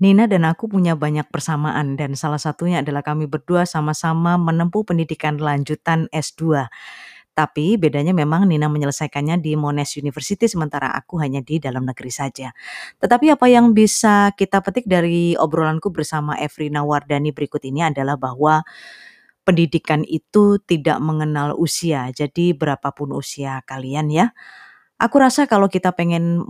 Nina dan aku punya banyak persamaan dan salah satunya adalah kami berdua sama-sama menempuh pendidikan lanjutan S2. Tapi bedanya memang Nina menyelesaikannya di Monash University sementara aku hanya di dalam negeri saja. Tetapi apa yang bisa kita petik dari obrolanku bersama Evrina Wardani berikut ini adalah bahwa pendidikan itu tidak mengenal usia. Jadi berapapun usia kalian ya. Aku rasa kalau kita pengen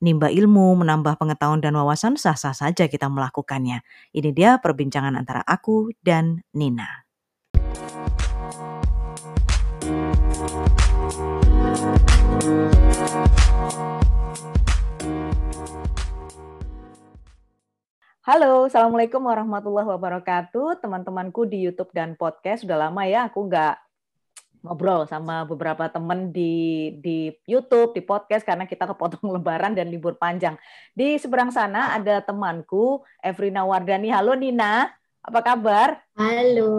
menimba ilmu, menambah pengetahuan dan wawasan, sah-sah saja kita melakukannya. Ini dia perbincangan antara aku dan Nina. Halo, Assalamualaikum warahmatullahi wabarakatuh. Teman-temanku di YouTube dan podcast, sudah lama ya aku nggak ngobrol sama beberapa teman di di YouTube, di podcast karena kita kepotong lebaran dan libur panjang. Di seberang sana ada temanku Evrina Wardani. Halo Nina, apa kabar? Halo.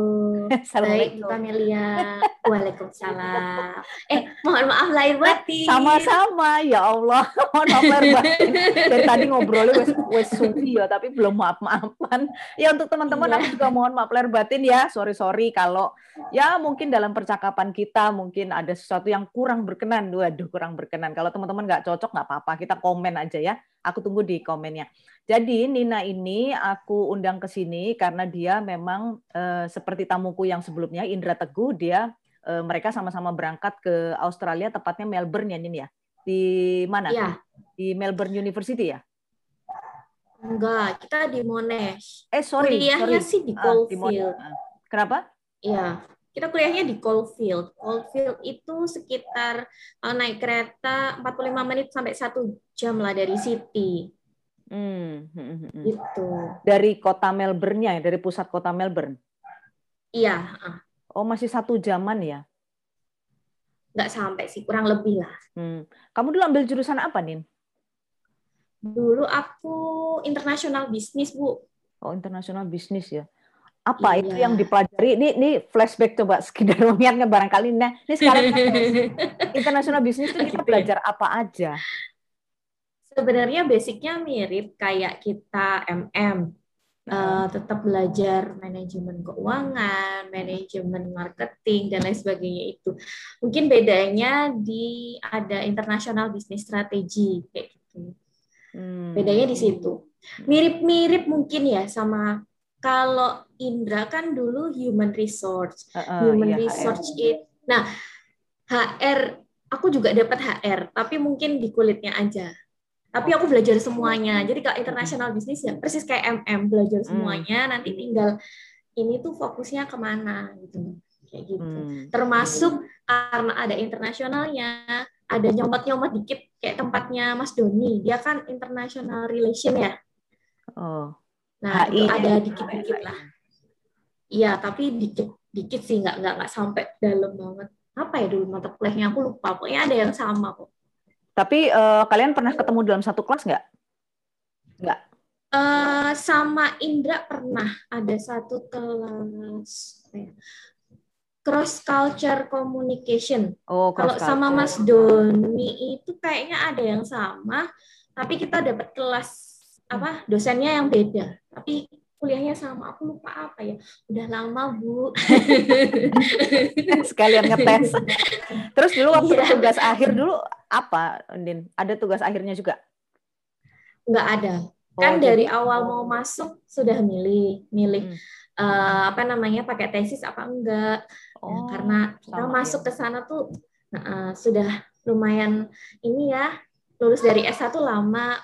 Baik, Bu Amelia. Waalaikumsalam. Eh, mohon maaf lahir batin. Sama-sama, ya Allah. mohon maaf lahir batin. Dari tadi ngobrolnya wes wes suwi ya, tapi belum maaf-maafan. Ya untuk teman-teman iya. aku juga mohon maaf lahir batin ya. Sorry-sorry kalau ya mungkin dalam percakapan kita mungkin ada sesuatu yang kurang berkenan. Waduh, kurang berkenan. Kalau teman-teman nggak cocok nggak apa-apa, kita komen aja ya. Aku tunggu di komennya. Jadi Nina ini aku undang ke sini karena dia memang eh, seperti tamuku yang sebelumnya Indra Teguh dia eh, mereka sama-sama berangkat ke Australia tepatnya Melbourne ya Nina ya. Di mana? Ya. Di Melbourne University ya? Enggak, kita di Monash. Eh sorry, kuliahnya sorry. sih di Caulfield. Ah, Kenapa? Iya, kita kuliahnya di Caulfield. Caulfield itu sekitar uh, naik kereta 45 menit sampai satu jam lah dari City. Hmm, hmm, hmm, hmm. Gitu. Dari kota Melbourne-nya, dari pusat kota Melbourne. Iya. Oh masih satu jaman ya? Nggak sampai sih, kurang lebih lah. Hmm. Kamu dulu ambil jurusan apa, Nin? Dulu aku internasional bisnis, Bu. Oh, internasional bisnis ya. Apa iya. itu yang dipelajari? Ini, ini flashback coba sekedar mengingatnya barangkali. Nah, ini sekarang internasional bisnis itu kita belajar apa aja? Sebenarnya basicnya mirip kayak kita MM. Uh, tetap belajar manajemen keuangan, manajemen marketing dan lain sebagainya itu. Mungkin bedanya di ada internasional bisnis strategi kayak gitu. Hmm. Bedanya di situ. Mirip-mirip mungkin ya sama kalau Indra kan dulu human resource. Uh, uh, human iya, resource it. Nah, HR aku juga dapat HR, tapi mungkin di kulitnya aja tapi aku belajar semuanya. Jadi kalau internasional bisnis ya persis kayak MM belajar semuanya. Hmm. nanti tinggal ini tuh fokusnya ke mana gitu. Kayak gitu. Hmm. termasuk karena ada internasionalnya ada nyomot-nyomot dikit kayak tempatnya Mas Doni. Dia kan international relation ya. Oh. Nah HI. itu ada dikit-dikit lah. Iya tapi dikit dikit sih. Nggak nggak nggak sampai dalam banget. Apa ya dulu mata kuliahnya? Aku lupa. Pokoknya ada yang sama kok tapi uh, kalian pernah ketemu dalam satu kelas nggak? Nggak. Uh, sama Indra pernah ada satu kelas ya? cross culture communication. Oh, kalau sama Mas Doni itu kayaknya ada yang sama, tapi kita dapat kelas apa dosennya yang beda. Tapi kuliahnya sama aku lupa apa ya. Udah lama bu. Sekalian ngetes. Terus dulu waktu iya. tugas akhir dulu apa Din? Ada tugas akhirnya juga? Nggak ada. Oh, kan jadi... dari awal mau masuk sudah milih milih hmm. uh, apa namanya pakai tesis apa enggak. Nah, oh, nah, karena kita masuk ya. ke sana tuh uh, sudah lumayan ini ya lulus dari S1 lama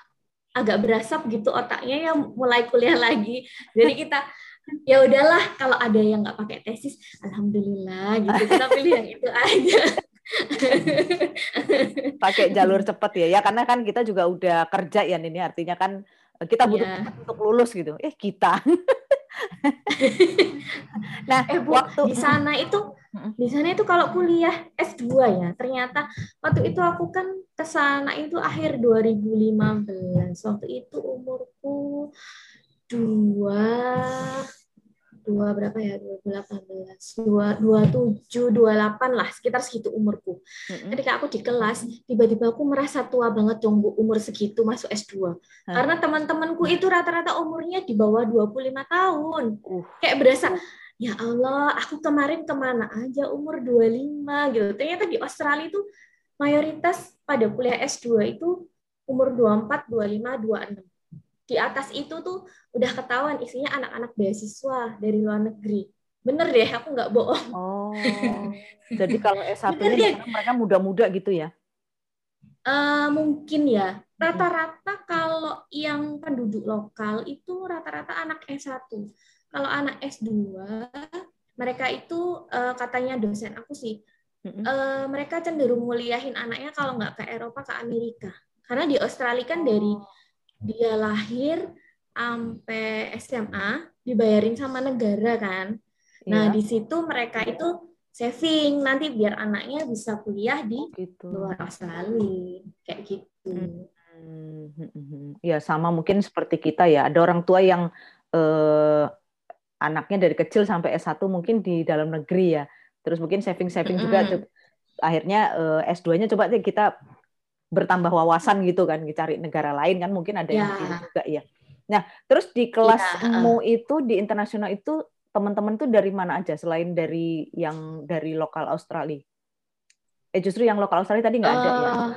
agak berasap gitu otaknya ya mulai kuliah lagi. Jadi kita ya udahlah kalau ada yang nggak pakai tesis, alhamdulillah gitu kita pilih yang itu aja. pakai jalur cepat ya ya karena kan kita juga udah kerja ya ini artinya kan kita butuh yeah. untuk lulus gitu eh kita nah, eh, Bu, waktu di sana itu di sana itu kalau kuliah S2 ya, ternyata waktu itu aku kan ke sana itu akhir 2015. Waktu itu umurku dua dua berapa ya 2018 dua dua tujuh dua delapan lah sekitar segitu umurku mm-hmm. ketika aku di kelas tiba-tiba aku merasa tua banget dong bu umur segitu masuk S2 hmm. karena teman-temanku itu rata-rata umurnya di bawah 25 tahun uh. kayak berasa ya Allah aku kemarin ke mana aja umur 25 gitu ternyata di Australia itu mayoritas pada kuliah S2 itu umur 24 25 26 di atas itu tuh udah ketahuan isinya anak-anak beasiswa dari luar negeri. Bener deh, aku nggak bohong. Oh, jadi kalau S1-nya mereka muda-muda gitu ya? Uh, mungkin ya. Rata-rata kalau yang penduduk lokal itu rata-rata anak S1. Kalau anak S2, mereka itu uh, katanya dosen aku sih, uh, mereka cenderung muliahin anaknya kalau nggak ke Eropa, ke Amerika. Karena di Australia kan dari oh dia lahir sampai SMA dibayarin sama negara kan. Nah, iya. di situ mereka itu saving nanti biar anaknya bisa kuliah di oh, gitu. luar Australia kayak gitu. Hmm. Ya sama mungkin seperti kita ya. Ada orang tua yang eh, anaknya dari kecil sampai S1 mungkin di dalam negeri ya. Terus mungkin saving-saving juga akhirnya eh, S2-nya coba kita bertambah wawasan gitu kan cari negara lain kan mungkin ada yang ya. juga ya nah terus di kelasmu ya. itu di internasional itu teman-teman tuh dari mana aja selain dari yang dari lokal Australia eh justru yang lokal Australia tadi nggak ada uh, ya eh,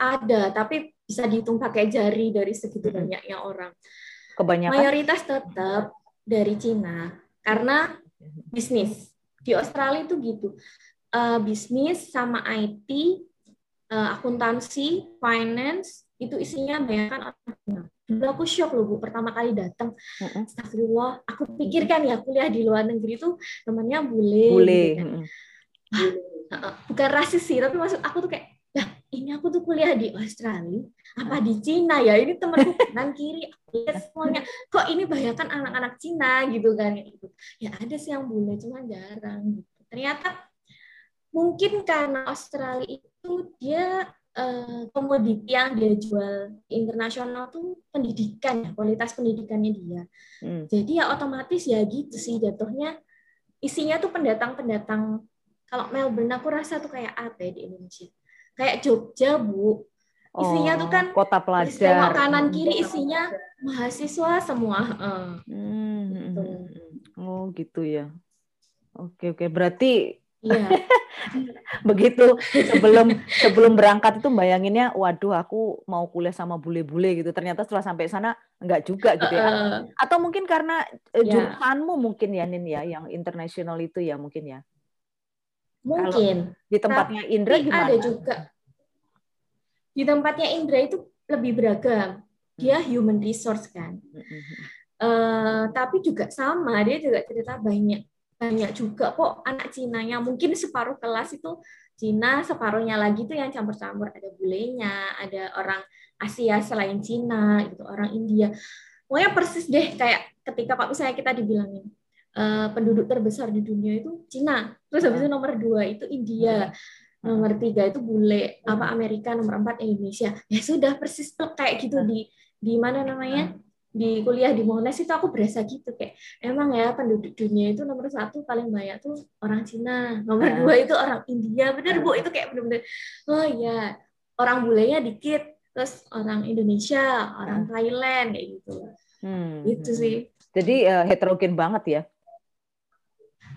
ada tapi bisa dihitung pakai jari dari segitu hmm. banyaknya orang kebanyakan mayoritas tetap dari Cina karena bisnis di Australia itu gitu uh, bisnis sama IT uh, akuntansi, finance, itu isinya banyak kan orang Dulu aku shock loh Bu, pertama kali datang. Uh-uh. Astagfirullah, aku pikirkan ya kuliah di luar negeri itu temannya bule. Bule. Gitu kan. uh, bukan rasis sih, tapi maksud aku tuh kayak, ya ini aku tuh kuliah di Australia, apa di Cina ya? Ini temanku kanan kiri, lihat semuanya. Kok ini banyak kan anak-anak Cina gitu kan? Ya ada sih yang bule, cuma jarang. Gitu. Ternyata mungkin karena Australia itu dia uh, komoditi yang dia jual internasional tuh pendidikan ya kualitas pendidikannya dia hmm. jadi ya otomatis ya gitu sih jatuhnya isinya tuh pendatang-pendatang kalau Melbourne aku rasa tuh kayak apa ya di Indonesia kayak Jogja bu isinya oh, tuh kan kota pelajar kanan kiri isinya mahasiswa semua uh, hmm. gitu. oh gitu ya oke oke berarti Iya. Begitu sebelum sebelum berangkat itu bayanginnya, waduh aku mau kuliah sama bule-bule gitu. Ternyata setelah sampai sana enggak juga gitu ya. Uh, Atau mungkin karena uh, jurusanmu mungkin ya Nin ya, yang internasional itu ya mungkin ya. Mungkin. Kalau di tempatnya Tapi Indra gimana? Ada juga. Di tempatnya Indra itu lebih beragam. Dia human resource kan. Uh, tapi juga sama, dia juga cerita banyak banyak juga kok anak Cina-nya mungkin separuh kelas itu Cina separuhnya lagi tuh yang campur-campur ada bulenya ada orang Asia selain Cina gitu orang India pokoknya persis deh kayak ketika pak misalnya kita dibilangin uh, penduduk terbesar di dunia itu Cina. Terus habis itu nomor dua itu India. Nomor tiga itu bule apa Amerika. Nomor empat Indonesia. Ya sudah persis tuh kayak gitu di di mana namanya? Di kuliah di Monash itu aku berasa gitu kayak emang ya penduduk dunia itu nomor satu paling banyak tuh orang Cina. Nomor uh. dua itu orang India. Bener bu? Itu kayak bener-bener oh ya orang bulenya dikit terus orang Indonesia orang. Thailand kayak gitu. Hmm. itu hmm, sih. Hmm. jadi uh, heterogen banget ya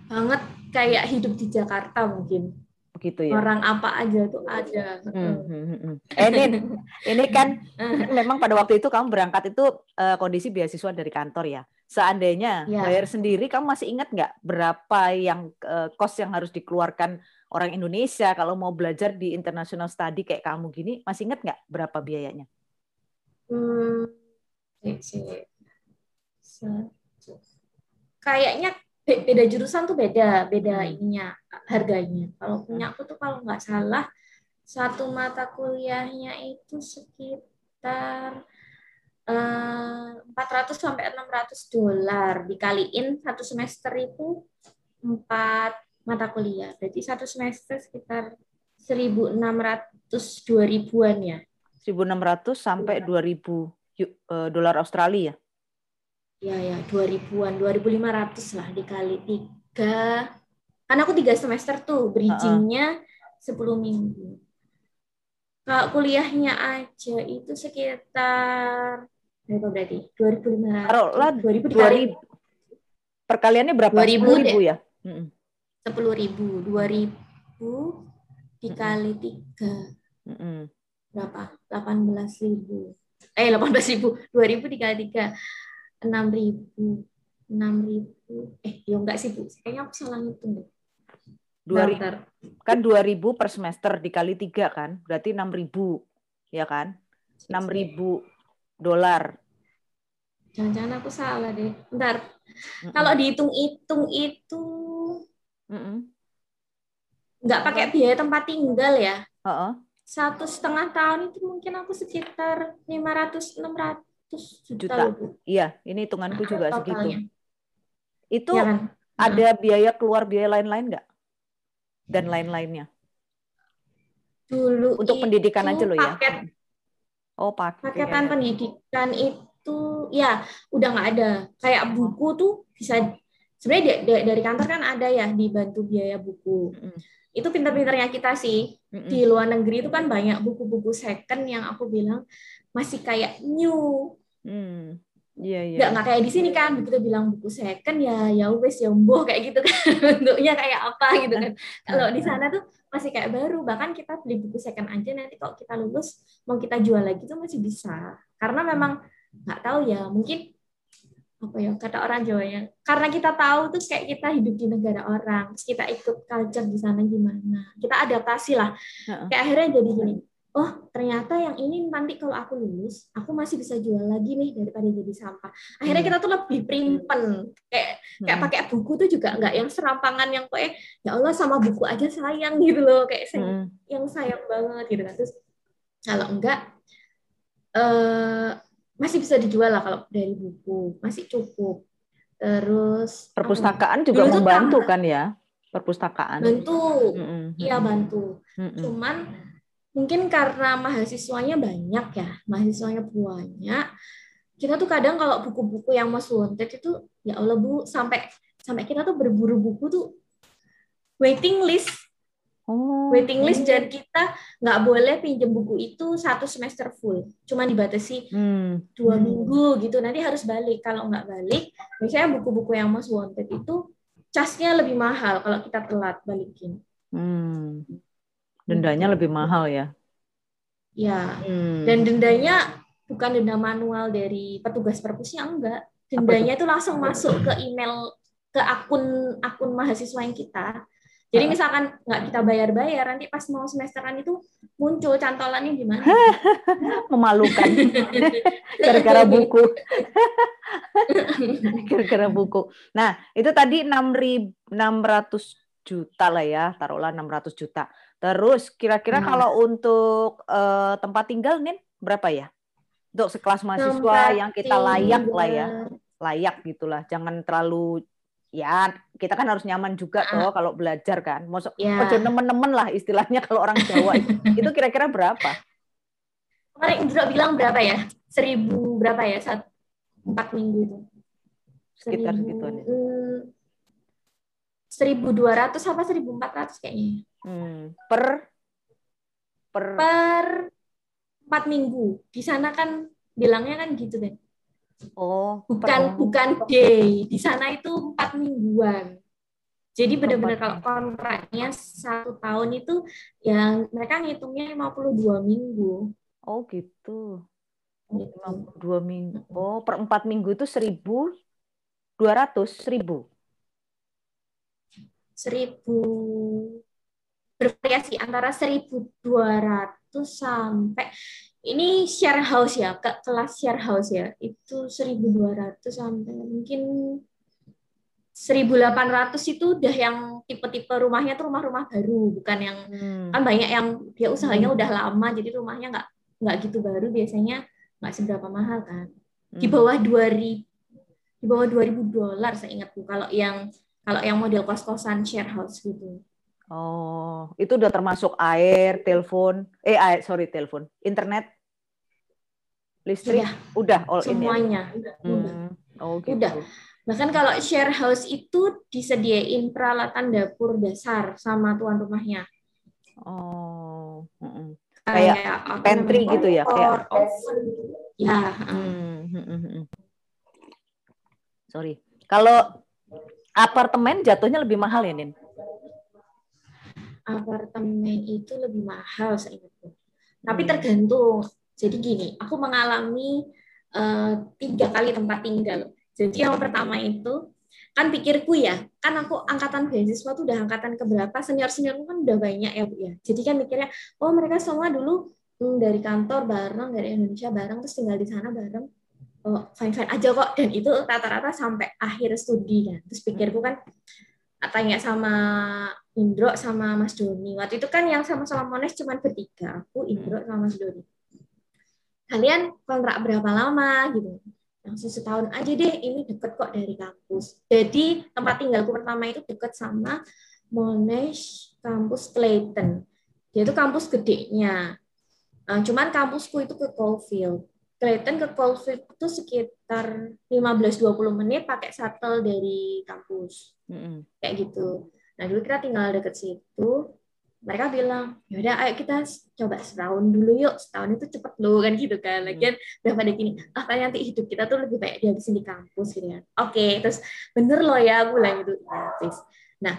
banget kayak hidup di Jakarta mungkin. Begitu ya. Orang apa aja tuh ada. Hmm, hmm, hmm. hmm. Eh, ini ini kan memang pada waktu itu kamu berangkat itu uh, kondisi beasiswa dari kantor ya. Seandainya ya. bayar sendiri kamu masih ingat nggak berapa yang uh, kos yang harus dikeluarkan orang Indonesia? Kalau mau belajar di international study kayak kamu gini masih ingat nggak berapa biayanya? Hmm, kayaknya beda jurusan tuh beda beda hmm. ininya harganya. Kalau punya aku tuh kalau nggak salah satu mata kuliahnya itu sekitar eh, empat ratus sampai enam ratus dolar. Dikaliin satu semester itu empat mata kuliah. Berarti satu semester sekitar seribu enam ratus dua ribuan ya? seribu enam ratus sampai iya. dua ribu eh, dolar Australia. ya ya 2000-an 2500 lah dikali tiga. Kan aku tiga semester tuh bridgingnya sepuluh minggu. Kalau kuliahnya aja itu sekitar berapa berarti? 2500 taruhlah 2000 dikali 2000 perkaliannya berapa? 2000 10.000 ribu ya? Sepuluh ribu dua ribu dikali tiga. Berapa? delapan belas ribu. Eh delapan belas ribu dua ribu dikali tiga enam ribu enam ribu. Eh ya enggak sih bu. Kayaknya aku salah ngitung deh. Dua kan 2000 per semester dikali tiga kan? Berarti 6000 ya kan? bentar. 6000 dolar. Jangan-jangan aku salah deh. Mm-mm. kalau dihitung-hitung itu Mm-mm. nggak pakai biaya tempat tinggal ya? Heeh. satu setengah tahun itu mungkin aku sekitar 500 600 juta, Juta. loh, iya ini hitunganku juga Totalnya. segitu. Itu Ya kan? ada biaya keluar biaya lain-lain nggak? Dan lain-lainnya? Dulu untuk pendidikan aja lo ya. paket. Oh paket. Paketan pendidikan itu ya udah nggak ada. Kayak buku tuh bisa sebenarnya da- da- dari kantor kan ada ya dibantu biaya buku. Itu pinter-pinternya kita sih. Mm-mm. di luar negeri itu kan banyak buku-buku second yang aku bilang masih kayak new. Hmm. Iya iya. nggak nggak kayak di sini kan begitu bilang buku second ya ya wes ya mboh kayak gitu kan. Bentuknya kayak apa gitu kan. Kalau di sana tuh masih kayak baru bahkan kita beli buku second aja nanti kalau kita lulus mau kita jual lagi tuh masih bisa. Karena memang nggak tahu ya mungkin apa ya kata orang Jawa ya karena kita tahu tuh kayak kita hidup di negara orang terus kita ikut culture di sana gimana. Kita adaptasi lah. Kayak akhirnya jadi gini oh ternyata yang ini nanti kalau aku lulus aku masih bisa jual lagi nih daripada jadi sampah akhirnya Hmm. kita tuh lebih primpen kayak kayak Mm-mm. pakai buku tuh juga nggak yang serampangan yang kayak ya Allah sama buku aja sayang gitu loh kayak say- Mm-mm. yang sayang banget gitu kan terus kalau enggak eh masih bisa dijual lah kalau dari buku masih cukup terus? Perpustakaan juga Dulu tuh membantu kan ya? Perpustakaan. bantu iya bantu Mm-mm. cuman mungkin karena mahasiswanya banyak ya mahasiswanya banyak kita tuh kadang kalau buku-buku yang most wanted itu ya Allah bu sampai sampai kita tuh berburu buku tuh waiting list Oh. waiting list dan kita nggak boleh pinjam buku itu satu semester full cuma dibatasi Hmm. dua Hmm. minggu gitu nanti harus balik kalau nggak balik misalnya buku-buku yang most wanted itu casnya lebih mahal kalau kita telat balikin Hmm. Dendanya lebih mahal ya. ya Hmm. dan dendanya bukan denda manual dari petugas perpusnya enggak dendanya itu langsung masuk ke email ke akun akun mahasiswa yang kita jadi misalkan nggak kita bayar-bayar nanti pas mau semesteran itu muncul cantolannya gimana memalukan gara-gara buku. gara-gara buku. Nah, itu tadi 600 juta lah ya, taruhlah 600 juta. Terus kira-kira Hmm. kalau untuk eh, tempat tinggal nih berapa ya? Untuk sekelas mahasiswa Tempat yang kita layak lah ya, tinggal. layak gitulah. Jangan terlalu ya kita kan harus nyaman juga Ah. toh kalau belajar kan. Mau ya ojo nemen-nemen lah istilahnya kalau orang Jawa itu. kira-kira berapa? kemarin Indra bilang berapa ya seribu berapa ya saat empat minggu itu Sekitar segituan ya. hmm, seribu dua ratus apa seribu empat ratus kayaknya. Hmm, per per. Per empat minggu. Di sana kan bilangnya kan gitu Ben oh bukan per- bukan day. Di sana itu empat mingguan. Jadi benar-benar Empat kalau kontraknya satu tahun itu yang mereka ngitungnya 52 minggu. Oh gitu. Gitu. 52 minggu. Oh per empat minggu itu seribu dua ratus ribu seribu bervariasi antara 1200 sampai ini share house ya ke kelas share house ya itu 1200 sampai mungkin 1800 itu udah yang tipe-tipe rumahnya tuh rumah-rumah baru bukan yang Hmm. kan banyak yang dia usahanya udah lama jadi rumahnya nggak nggak gitu baru biasanya nggak seberapa mahal kan di Hmm. bawah 2000 di bawah 2000 dolar saya ingatku kalau yang kalau yang model kos-kosan share house gitu oh itu udah termasuk air telepon eh air sorry telepon internet listrik Sudah, udah all in ya semuanya udah. Hmm. Oh, gitu. Udah. Bahkan kalau share house itu disediain peralatan dapur dasar sama tuan rumahnya. Oh. Kayak, kayak pantry gitu ya, kayak oven. Ya. Hmm, hmm, hmm, hmm. Sorry. Kalau apartemen jatuhnya lebih mahal ya, Nin? Apartemen itu lebih mahal saya ingatku. Tapi hmm. tergantung. Jadi gini, aku mengalami uh, tiga kali tempat tinggal. Jadi yang pertama itu kan pikirku ya, kan aku angkatan beasiswa tuh udah angkatan keberapa, senior-seniorku kan udah banyak ya Bu ya. Jadi kan mikirnya, oh mereka semua dulu hmm, dari kantor bareng, dari Indonesia bareng, terus tinggal di sana bareng. Oh, fine-fine aja kok. Dan itu rata-rata sampai akhir studi kan. Terus pikirku kan, tanya sama Indro sama Mas Doni. Waktu itu kan yang sama-sama Mones cuma bertiga, aku Indro sama Mas Doni. Kalian kontrak berapa lama gitu? langsung setahun aja deh ini deket kok dari kampus jadi tempat tinggalku pertama itu deket sama Monash kampus Clayton dia itu kampus gedenya uh, cuman kampusku itu ke Caulfield Clayton ke Caulfield itu sekitar 15-20 menit pakai shuttle dari kampus. Mm -hmm. kayak gitu. Nah dulu kita tinggal deket situ. Mereka bilang ya udah ayo kita coba setahun dulu yuk. Setahun itu cepet loh kan gitu kan. Hmm. lagian udah pada gini ah kan nanti hidup kita tuh lebih baik dihabisin di kampus gitu kan. Oke okay, terus bener loh ya aku bilang gitu. Nah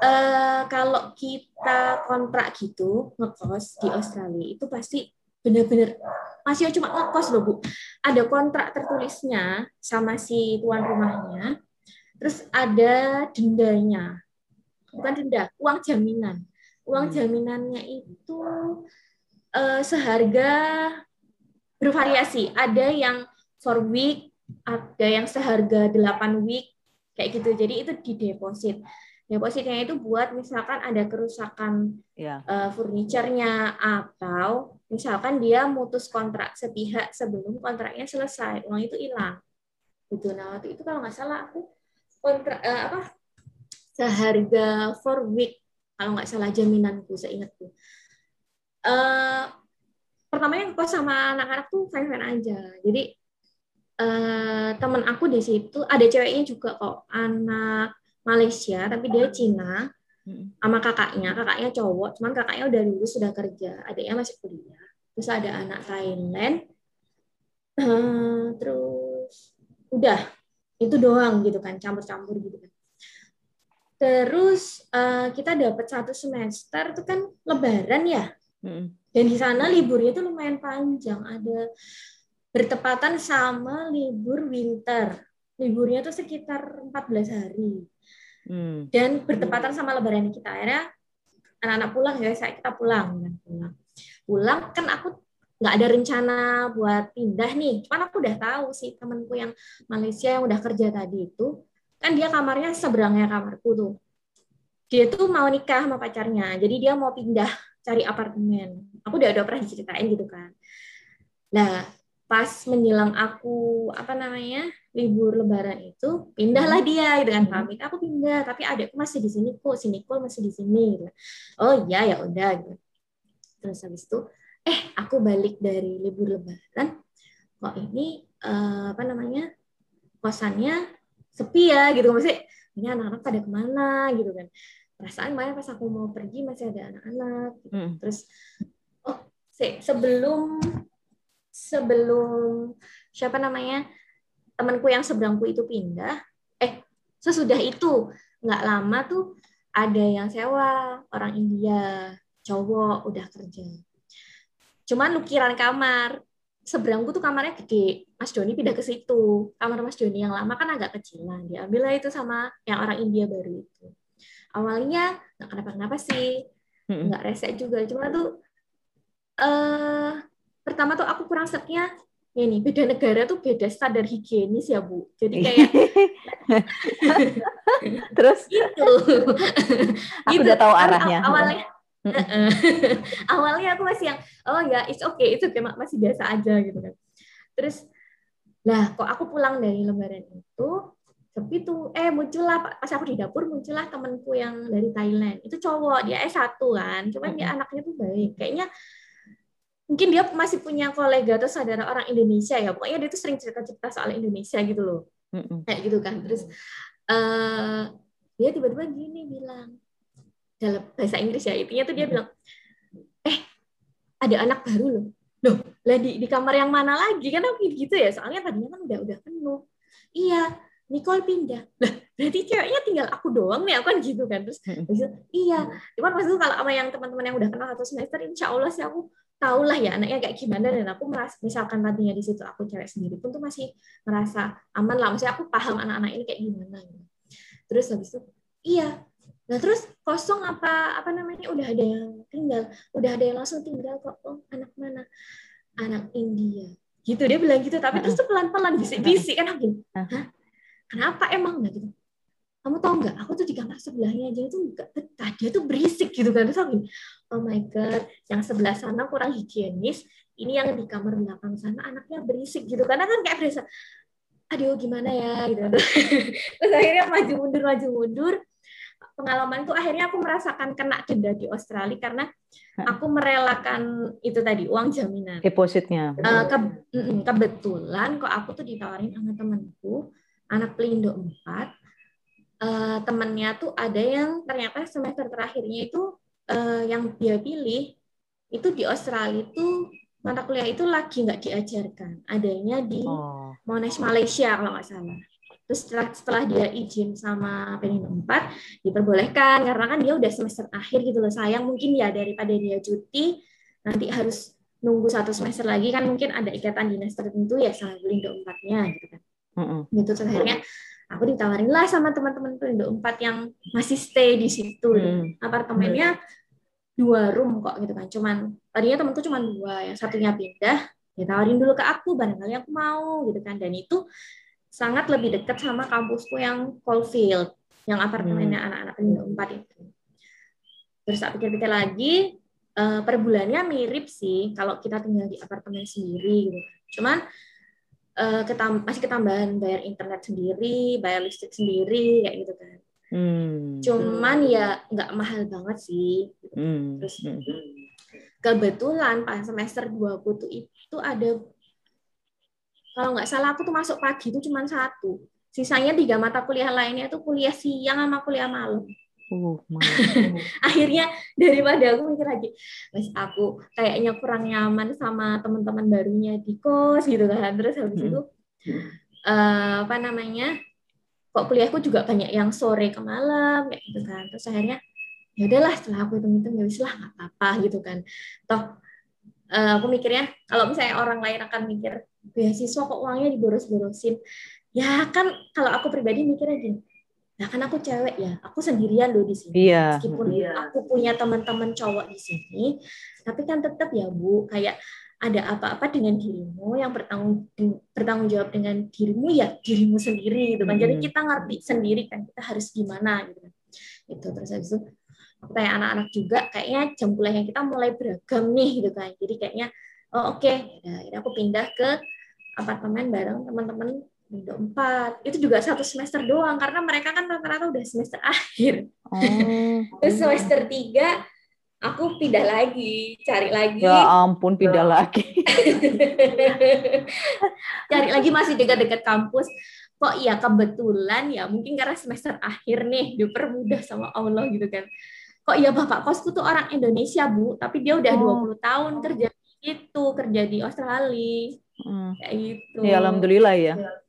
eh, kalau kita kontrak gitu ngekos di Australia itu pasti bener-bener masih cuma ngekos loh bu ada kontrak tertulisnya sama si tuan rumahnya terus ada dendanya bukan denda uang jaminan uang hmm. jaminannya itu uh, seharga bervariasi. Ada yang for week, ada yang seharga 8 week, kayak gitu. Jadi itu di deposit. Depositnya itu buat misalkan ada kerusakan yeah. Ya. uh, furniturnya atau misalkan dia mutus kontrak sepihak sebelum kontraknya selesai, uang itu hilang. Gitu. Nah waktu itu kalau nggak salah aku kontrak uh, apa seharga for week kalau nggak salah jaminanku seingatku uh, pertamanya kok sama anak-anak tuh fine fine aja jadi uh, temen aku di situ ada ceweknya juga kok anak Malaysia tapi dia Cina. Sama kakaknya kakaknya cowok cuman kakaknya udah lulus sudah kerja adiknya masih kuliah terus ada anak Thailand uh, terus udah itu doang gitu kan campur-campur gitu kan Terus uh, kita dapat satu semester itu kan lebaran ya. Hmm. Dan di sana liburnya itu lumayan panjang. Ada bertepatan sama libur winter. Liburnya itu sekitar 14 hari. Hmm. Dan bertepatan sama lebaran kita. Akhirnya anak-anak pulang ya, saya kita pulang. Pulang. Pulang kan aku nggak ada rencana buat pindah nih. Cuman aku udah tahu sih temanku yang Malaysia yang udah kerja tadi itu kan dia kamarnya seberangnya kamarku tuh dia tuh mau nikah sama pacarnya jadi dia mau pindah cari apartemen aku udah udah pernah diceritain gitu kan nah pas menjelang aku apa namanya libur lebaran itu pindahlah hmm. dia dengan gitu pamit aku pindah tapi adikku masih di sini kok si Nicole masih di sini. Gitu. oh iya ya udah. Gitu. Terus habis itu eh aku balik dari libur lebaran. Kok ini uh, apa namanya kosannya sepi ya? Gitu. Maksudnya ini anak-anak pada ke mana? Gitu kan. Perasaan malah pas aku mau pergi masih ada anak-anak. Gitu. hmm. terus oh se sebelum sebelum siapa namanya temanku yang seberangku itu pindah eh sesudah itu nggak lama tuh ada yang sewa orang India cowok udah kerja cuman lukiran kamar seberangku tuh kamarnya gede. Mas Doni pindah ke situ. Kamar Mas Doni yang lama kan agak kecilan. Diambil lah itu sama yang orang India baru itu. Awalnya nggak kenapa-kenapa sih. Nggak rese juga. Cuma tuh uh, pertama tuh aku kurang setnya ini beda negara tuh beda standar higienis ya bu. Jadi kayak terus? Itu aku gitu. udah tahu arahnya. awalnya awalnya aku masih yang oh ya it's okay itu kayak masih biasa aja gitu kan. Terus lah kok aku pulang dari lebaran itu sepi tuh. Eh muncullah pas aku di dapur muncullah temanku yang dari Thailand. Itu cowok dia S1 kan cuman dia anaknya tuh baik. Kayaknya mungkin dia masih punya kolega atau saudara orang Indonesia ya. Pokoknya dia tuh sering cerita-cerita soal Indonesia gitu loh. Kayak gitu kan. Terus uh, dia tiba-tiba gini bilang dalam bahasa Inggris ya intinya tuh dia bilang eh ada anak baru loh. Loh lah di, di kamar yang mana lagi? Kan aku gitu ya. Soalnya tadinya kan udah udah penuh. Iya Nicole pindah. Lah berarti ceweknya tinggal aku doang nih. Aku kan gitu kan. Terus iya. Cuman maksudnya kalau sama yang teman-teman yang udah kenal satu semester insya Allah sih aku tahu lah ya anaknya kayak gimana dan aku merasa misalkan tadinya di situ aku cewek sendiri pun tuh masih merasa aman lah. Maksudnya aku paham anak-anak ini kayak gimana gitu. terus habis itu iya. Nah terus kosong apa apa namanya udah ada yang tinggal udah ada yang langsung tinggal kok. Oh anak mana? Anak India. Gitu dia bilang gitu. Tapi terus pelan-pelan bisik-bisik kan. Aku Hah? kenapa emang? Nggak gitu kamu tahu nggak? Aku tuh di kamar sebelahnya aja itu nggak betah dia tuh berisik gitu kan. Terus aku oh my god yang sebelah sana kurang higienis ini yang di kamar belakang sana anaknya berisik gitu. Karena kan kayak berasa aduh gimana ya? gitu. Terus akhirnya maju mundur maju mundur. Pengalaman itu akhirnya aku merasakan kena denda di Australia karena aku merelakan itu tadi uang jaminan. Depositnya. Uh, ke, kebetulan kok aku tuh ditawarin sama temanku anak pelindo 4 uh, temennya tuh ada yang ternyata semester terakhirnya itu uh, yang dia pilih itu di Australia itu mata kuliah itu lagi nggak diajarkan adanya di oh. Monash Malaysia kalau nggak salah terus setelah, setelah dia izin sama Penindo 4 diperbolehkan karena kan dia udah semester akhir gitu loh sayang mungkin ya daripada dia cuti nanti harus nunggu satu semester lagi kan mungkin ada ikatan dinas tertentu ya sama Penindo 4-nya gitu kan mm -hmm. gitu terus akhirnya aku ditawarin lah sama teman-teman Perindo 4 yang masih stay di situ. Hmm. apartemennya dua room kok gitu kan. Cuman tadinya temanku cuma dua yang satunya pindah ditawarin dulu ke aku barangkali aku mau gitu kan. Dan itu sangat lebih dekat sama kampusku yang Caulfield yang apartemennya hmm. anak-anak Perindo 4 itu. Terus tak pikir-pikir lagi uh, per bulannya mirip sih kalau kita tinggal di apartemen sendiri gitu. Cuman uh, ketam masih ketambahan bayar internet sendiri, bayar listrik sendiri kayak gitu kan. Hmm. Cuman ya nggak mahal banget sih. Hmm. Terus hmm. kebetulan pas semester 2 aku tuh itu ada kalau nggak salah aku tuh masuk pagi itu cuma satu. Sisanya tiga mata kuliah lainnya itu kuliah siang sama kuliah malam. Uh, Akhirnya daripada aku mikir lagi, mas aku kayaknya kurang nyaman sama teman-teman barunya di kos gitu kan. Terus habis hmm. itu uh, apa namanya? Kok kuliahku juga banyak yang sore ke malam kayak gitu kan. Terus akhirnya ya udahlah setelah aku hitung-hitung ya wis lah nggak apa-apa gitu kan. Toh uh, aku mikirnya kalau misalnya orang lain akan mikir beasiswa kok uangnya diboros-borosin. Ya kan kalau aku pribadi mikirnya gini, Nah, kan aku cewek ya, aku sendirian loh di sini. Iya. Meskipun iya. aku punya teman-teman cowok di sini, tapi kan tetap ya Bu, kayak ada apa-apa dengan dirimu yang bertanggung bertanggung jawab dengan dirimu ya dirimu sendiri gitu kan. Hmm. Jadi kita ngerti sendiri kan kita harus gimana gitu. Itu terus habis itu aku tanya anak-anak juga kayaknya jam kuliahnya kita mulai beragam nih gitu kan. Jadi kayaknya oh oke, okay. ya, aku pindah ke apartemen bareng teman-teman Indo 4 itu juga satu semester doang karena mereka kan rata-rata udah semester akhir. Oh. terus semester 3 aku pindah lagi cari lagi. Ya ampun pindah oh. lagi. Cari lagi masih dekat-dekat kampus. Kok iya kebetulan ya mungkin karena semester akhir nih dipermudah sama Allah gitu kan. Kok iya bapak kosku tuh orang Indonesia bu tapi dia udah oh. 20 tahun kerja itu kerja di Australia. Hmm. kayak gitu. Ya alhamdulillah ya, ya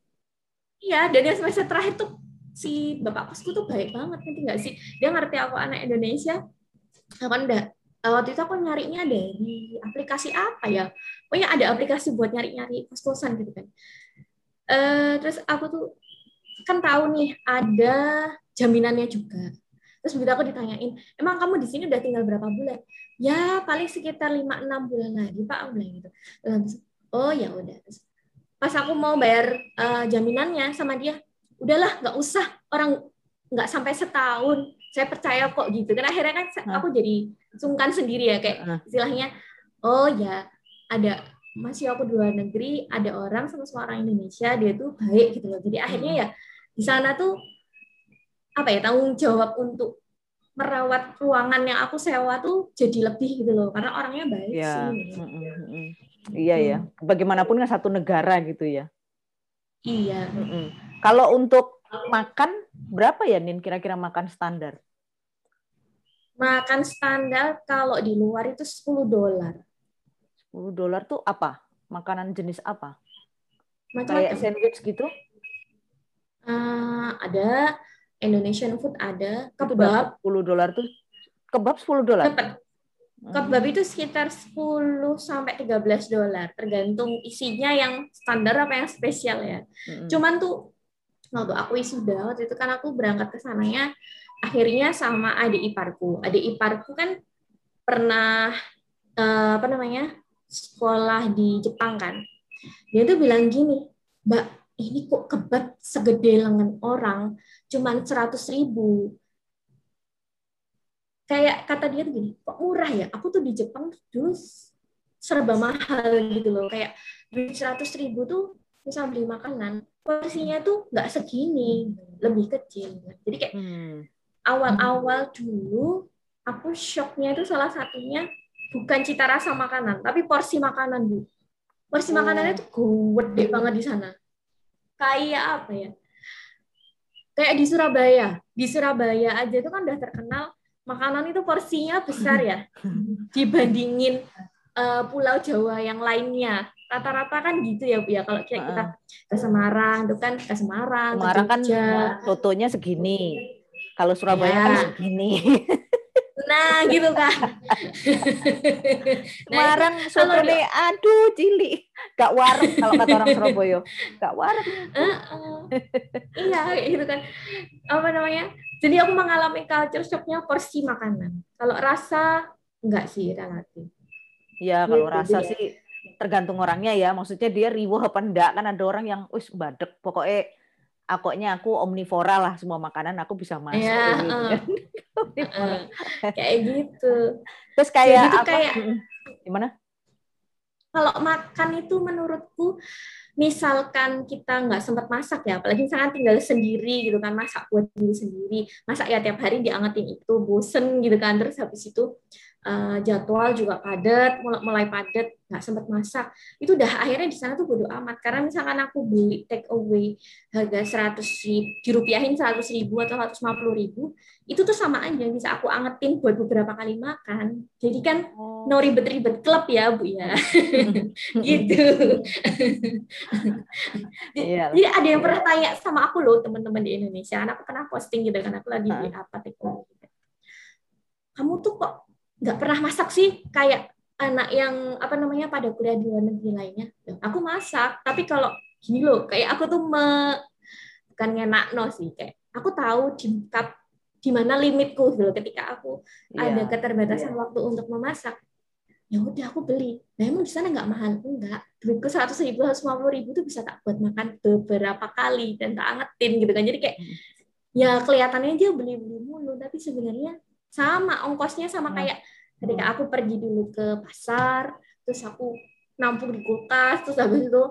Iya, dan yang semester terakhir tuh si bapak kosku tuh baik banget nanti nggak sih? Dia ngerti aku anak Indonesia. Kan udah eh, waktu itu aku nyarinya dari aplikasi apa ya? Pokoknya ada aplikasi buat nyari-nyari kos-kosan gitu kan. Uh, terus aku tuh kan tahu nih ada jaminannya juga. Terus begitu aku ditanyain, emang kamu di sini udah tinggal berapa bulan? Ya paling sekitar 5-6 bulan lagi pak, aku bilang gitu. oh ya udah. Pas aku mau bayar uh, jaminannya sama dia udahlah nggak usah orang nggak sampai setahun saya percaya kok gitu. Kan akhirnya kan aku jadi sungkan sendiri ya kayak istilahnya oh ya ada masih aku di luar negeri ada orang sama orang Indonesia dia tuh baik gitu loh. Jadi akhirnya ya di sana tuh apa ya tanggung jawab untuk merawat ruangan yang aku sewa tuh jadi lebih gitu loh. Karena orangnya baik ya. sih. Iya ya. Bagaimanapun kan satu negara gitu ya. Iya. Kalau untuk makan berapa ya Nin kira-kira makan standar? Makan standar kalau di luar itu 10 dolar. 10 dolar tuh apa? Makanan jenis apa? Macam Kayak sandwich gitu? Uh, ada Indonesian food ada kebab 10 dolar tuh kebab 10 dolar. Dapat. Kebab itu sekitar 10 sampai 13 dolar, tergantung isinya yang standar apa yang spesial ya. Hmm. Cuman tuh waktu aku wisuda waktu itu kan aku berangkat ke sananya akhirnya sama adik iparku. Adik iparku kan pernah uh, apa namanya? sekolah di Jepang kan. Dia tuh bilang gini, "Mbak, ini kok kebab segede lengan orang, cuman 100 ribu kayak kata dia tuh gini kok murah ya? Aku tuh di Jepang dulu serba mahal gitu loh. Kayak duit seratus ribu tuh bisa beli makanan porsinya tuh nggak segini lebih kecil. Jadi kayak hmm. awal-awal dulu aku shocknya itu salah satunya bukan cita rasa makanan tapi porsi makanan bu. Porsi oh. makanannya tuh gede banget di sana. Kayak apa ya? Kayak di Surabaya. Di Surabaya aja itu kan udah terkenal makanan itu porsinya besar ya dibandingin uh, pulau Jawa yang lainnya. Rata-rata kan gitu ya Bu ya kalau kayak kita ke Semarang itu kan ke Semarang Semarang kan fotonya segini. Kalau Surabaya ya. kan segini nah gitu kan nah, soto deh aduh cilik gak warung kalau kata orang Surabaya gak warung uh, uh. iya gitu kan apa namanya jadi aku mengalami culture shocknya porsi makanan. Kalau rasa enggak sih relatif. Ya kalau gitu, rasa dia. sih tergantung orangnya ya. Maksudnya dia riwah apa enggak kan ada orang yang wis badek pokoknya akoknya aku omnivora lah semua makanan aku bisa masuk ya, uh, uh, kayak gitu. Terus kayak gitu apa? kayak, gimana? Kalau makan itu menurutku misalkan kita nggak sempat masak ya, apalagi misalkan tinggal sendiri gitu kan, masak buat diri sendiri, masak ya tiap hari diangetin itu, bosen gitu kan, terus habis itu uh, jadwal juga padat, mulai, mulai padat, nggak sempat masak. Itu udah akhirnya di sana tuh bodo amat. Karena misalkan aku beli take away harga 100 ribu, dirupiahin 100 ribu atau 150 ribu, itu tuh sama aja bisa aku angetin buat beberapa kali makan. Jadi kan oh. no ribet-ribet klub ya Bu ya. gitu. yeah. Jadi ada yang pernah tanya sama aku loh teman-teman di Indonesia, aku pernah posting gitu kan aku lagi beli apa take away. Kamu tuh kok nggak pernah masak sih kayak anak yang apa namanya pada kuliah di luar negeri lainnya aku masak tapi kalau gini loh kayak aku tuh me, bukan ngenak no sih kayak aku tahu di di mana limitku gitu loh ketika aku yeah. ada keterbatasan yeah. waktu untuk memasak ya udah aku beli nah emang di sana nggak mahal enggak duitku seratus ribu seratus lima puluh ribu tuh bisa tak buat makan beberapa kali dan tak angetin gitu kan jadi kayak hmm. ya kelihatannya dia beli beli mulu tapi sebenarnya sama ongkosnya sama hmm. kayak ketika aku pergi dulu ke pasar terus aku nampung di kulkas terus habis itu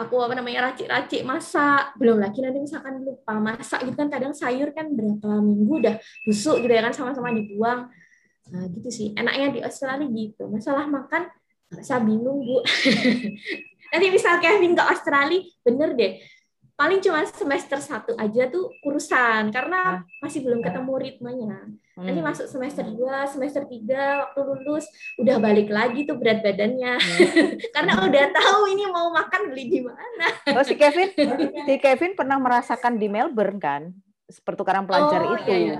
aku apa namanya racik-racik masak. Belum lagi nanti misalkan lupa masak gitu kan kadang sayur kan berapa minggu udah busuk gitu ya kan sama-sama dibuang. Nah gitu sih. Enaknya di Australia gitu. Masalah makan usah bingung bu. Nanti misal Kevin ke Australia bener deh. Paling cuma semester satu aja tuh urusan karena masih belum ketemu ritmenya. Nanti hmm. masuk semester 2, semester 3 waktu lulus udah balik lagi tuh berat badannya. Hmm. karena udah tahu ini mau makan beli di mana. Oh si Kevin, si Kevin pernah merasakan di Melbourne kan? pertukaran pelajar oh, itu. Iya, iya.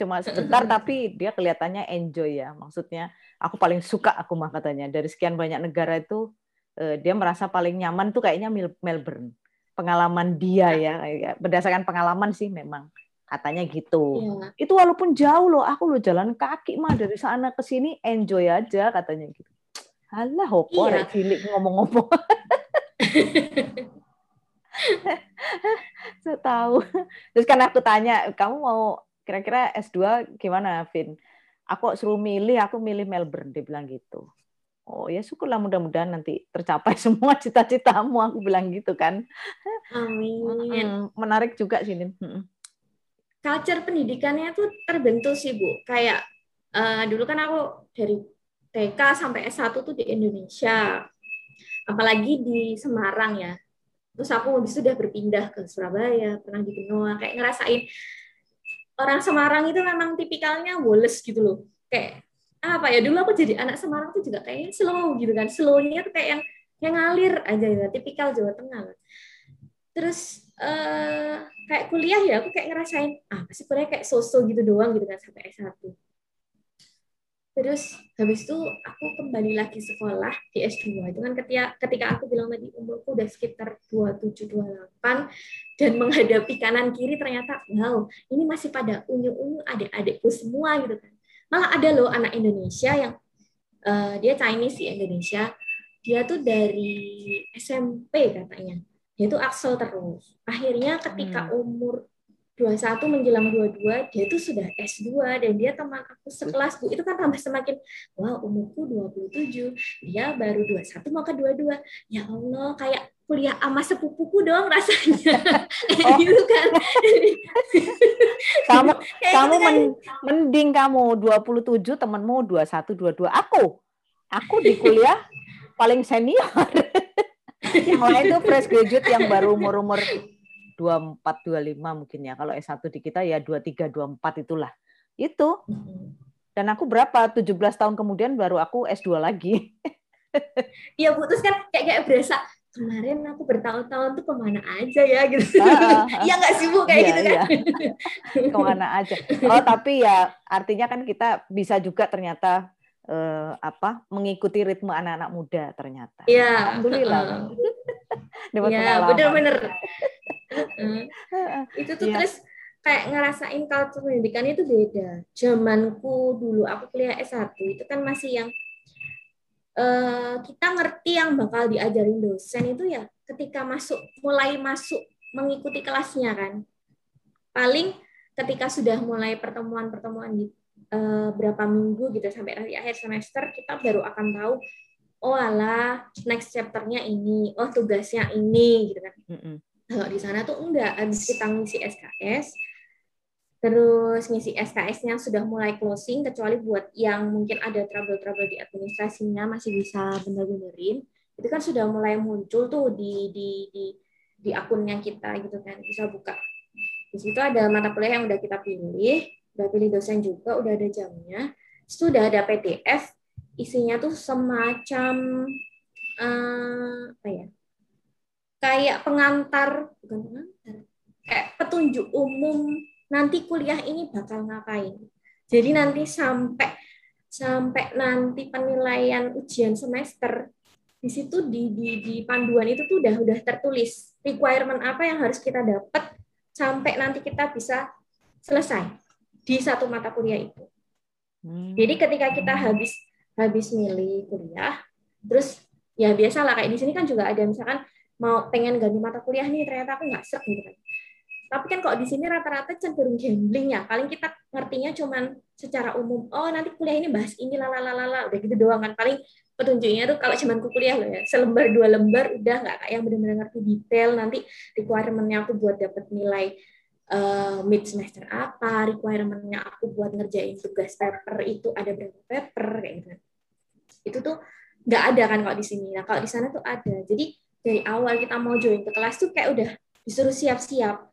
cuma sebentar tapi dia kelihatannya enjoy ya. Maksudnya aku paling suka aku mah katanya dari sekian banyak negara itu eh, dia merasa paling nyaman tuh kayaknya Melbourne pengalaman dia ya berdasarkan pengalaman sih memang katanya gitu ya. itu walaupun jauh loh aku lo jalan kaki mah dari sana ke sini enjoy aja katanya gitu Alah, hopo iya. cilik ngomong-ngomong. Saya tahu. Terus kan aku tanya, kamu mau kira-kira S2 gimana, Vin? Aku suruh milih, aku milih Melbourne, dia bilang gitu. Oh ya syukurlah mudah-mudahan nanti tercapai semua cita-citamu aku bilang gitu kan. Amin. Menarik juga sih Nin. Culture pendidikannya tuh terbentuk sih Bu. Kayak uh, dulu kan aku dari TK sampai S1 tuh di Indonesia. Apalagi di Semarang ya. terus aku sudah berpindah ke Surabaya pernah di Benoa kayak ngerasain orang Semarang itu memang tipikalnya woles gitu loh kayak apa ya dulu aku jadi anak Semarang tuh juga kayaknya slow gitu kan slownya tuh kayak yang yang ngalir aja ya tipikal Jawa Tengah terus uh, kayak kuliah ya aku kayak ngerasain ah pasti kuliah kayak sosok gitu doang gitu kan sampai S1 terus habis itu aku kembali lagi sekolah di S2 itu kan ketika ketika aku bilang tadi umurku udah sekitar 27 28 dan menghadapi kanan kiri ternyata wow ini masih pada unyu-unyu adik-adikku semua gitu kan. Malah ada loh anak Indonesia yang uh, dia Chinese di Indonesia. Dia tuh dari SMP katanya dia tuh Axel terus. Akhirnya ketika hmm. umur 21 menjelang 22 dia tuh sudah S2 dan dia teman aku sekelas Bu. Itu kan tambah semakin wah wow, umurku 27 dia baru 21 mau ke 22 ya Allah kayak kuliah sama sepupuku dong rasanya. Oh. gitu kan. Kamu kamu gitu kan. mending kamu 27 temenmu 21 22 aku? Aku di kuliah paling senior yang lain itu fresh graduate yang baru umur-umur 24 25 mungkin ya. Kalau S1 di kita ya 23 24 itulah. Itu. Dan aku berapa? 17 tahun kemudian baru aku S2 lagi. Iya, Bu. Terus kan kayak kayak berasa kemarin aku bertahun-tahun tuh ke mana aja ya gitu. Iya nggak sih Bu kayak iya, gitu kan. Iya. ke mana aja. Oh, tapi ya artinya kan kita bisa juga ternyata eh, apa mengikuti ritme anak-anak muda ternyata. Iya. Alhamdulillah. Iya, benar-benar itu tuh yeah. terus kayak ngerasain culture pendidikan itu beda. Zamanku dulu aku kuliah S1 itu kan masih yang uh, kita ngerti yang bakal diajarin dosen itu ya ketika masuk mulai masuk mengikuti kelasnya kan. Paling ketika sudah mulai pertemuan-pertemuan di uh, berapa minggu gitu sampai nanti akhir semester kita baru akan tahu oh alah next chapternya ini, oh tugasnya ini gitu kan. Mm -hmm kalau di sana tuh enggak, habis kita ngisi SKS, terus ngisi SKS-nya sudah mulai closing, kecuali buat yang mungkin ada trouble-trouble di administrasinya masih bisa bener-benerin, itu kan sudah mulai muncul tuh di di di di akunnya kita gitu kan, bisa buka. Di situ ada mata kuliah yang udah kita pilih, udah pilih dosen juga, udah ada jamnya, sudah ada PDF, isinya tuh semacam uh, apa ya? kayak pengantar bukan pengantar. Kayak petunjuk umum. Nanti kuliah ini bakal ngapain? Jadi nanti sampai sampai nanti penilaian ujian semester di situ di, di, di panduan itu tuh udah udah tertulis requirement apa yang harus kita dapat sampai nanti kita bisa selesai di satu mata kuliah itu. Hmm. Jadi ketika kita habis habis milih kuliah, terus ya biasalah kayak di sini kan juga ada misalkan mau pengen ganti mata kuliah nih ternyata aku nggak serp gitu kan tapi kan kok di sini rata-rata cenderung gambling ya paling kita ngertinya cuman secara umum oh nanti kuliah ini bahas ini lalalalala udah gitu doang kan paling petunjuknya tuh kalau cuman kuliah loh ya selembar dua lembar udah nggak kayak yang benar-benar ngerti detail nanti requirementnya aku buat dapat nilai uh, mid semester apa requirementnya aku buat ngerjain tugas paper itu ada berapa paper kayak gitu itu tuh nggak ada kan kalau di sini nah kalau di sana tuh ada jadi dari awal kita mau join ke kelas tuh kayak udah disuruh siap-siap.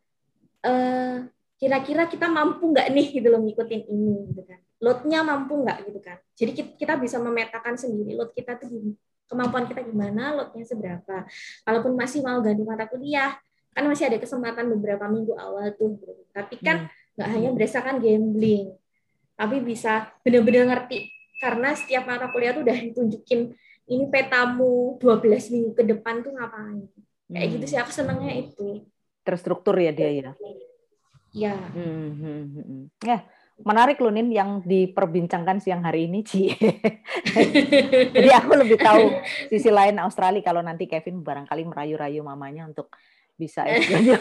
Uh, kira-kira kita mampu nggak nih gitu loh ngikutin ini gitu kan. Loadnya mampu nggak gitu kan. Jadi kita bisa memetakan sendiri load kita tuh gini. Kemampuan kita gimana, loadnya seberapa. Kalaupun masih mau ganti mata kuliah, kan masih ada kesempatan beberapa minggu awal tuh. Tapi kan hmm. nggak hmm. hanya berdasarkan gambling, tapi bisa benar-benar ngerti karena setiap mata kuliah tuh udah ditunjukin ini petamu 12 minggu ke depan tuh ngapain kayak hmm. gitu sih aku senangnya itu terstruktur ya dia ya ya hmm, hmm, hmm. ya menarik loh Nin yang diperbincangkan siang hari ini Ci. Jadi aku lebih tahu sisi lain Australia kalau nanti Kevin barangkali merayu-rayu mamanya untuk bisa di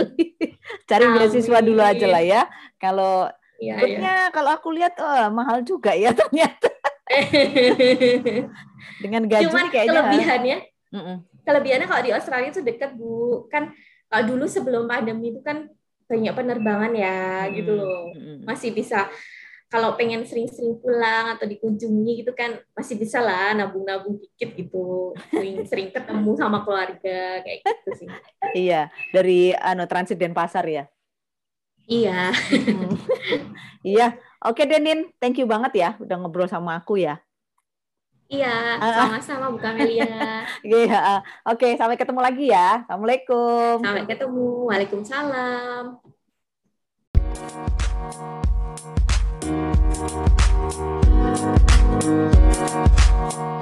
Cari beasiswa dulu aja lah ya. Kalau ya, ya. kalau aku lihat oh, mahal juga ya ternyata. Dengan gaji Cuman kayaknya kelebihannya, mm -mm. kelebihannya kalau di Australia itu dekat bu, kan kalau dulu sebelum pandemi itu kan banyak penerbangan ya mm -hmm. gitu loh, -hmm. masih bisa kalau pengen sering-sering pulang atau dikunjungi gitu kan masih bisa lah nabung-nabung dikit gitu sering-sering ketemu sama keluarga kayak gitu sih iya dari anu transit Denpasar ya iya hmm. iya oke Denin thank you banget ya udah ngobrol sama aku ya Iya, sama-sama Bu Kamelia. Iya, oke, sampai ketemu lagi ya. Assalamualaikum. Sampai ketemu. Waalaikumsalam. Thank you.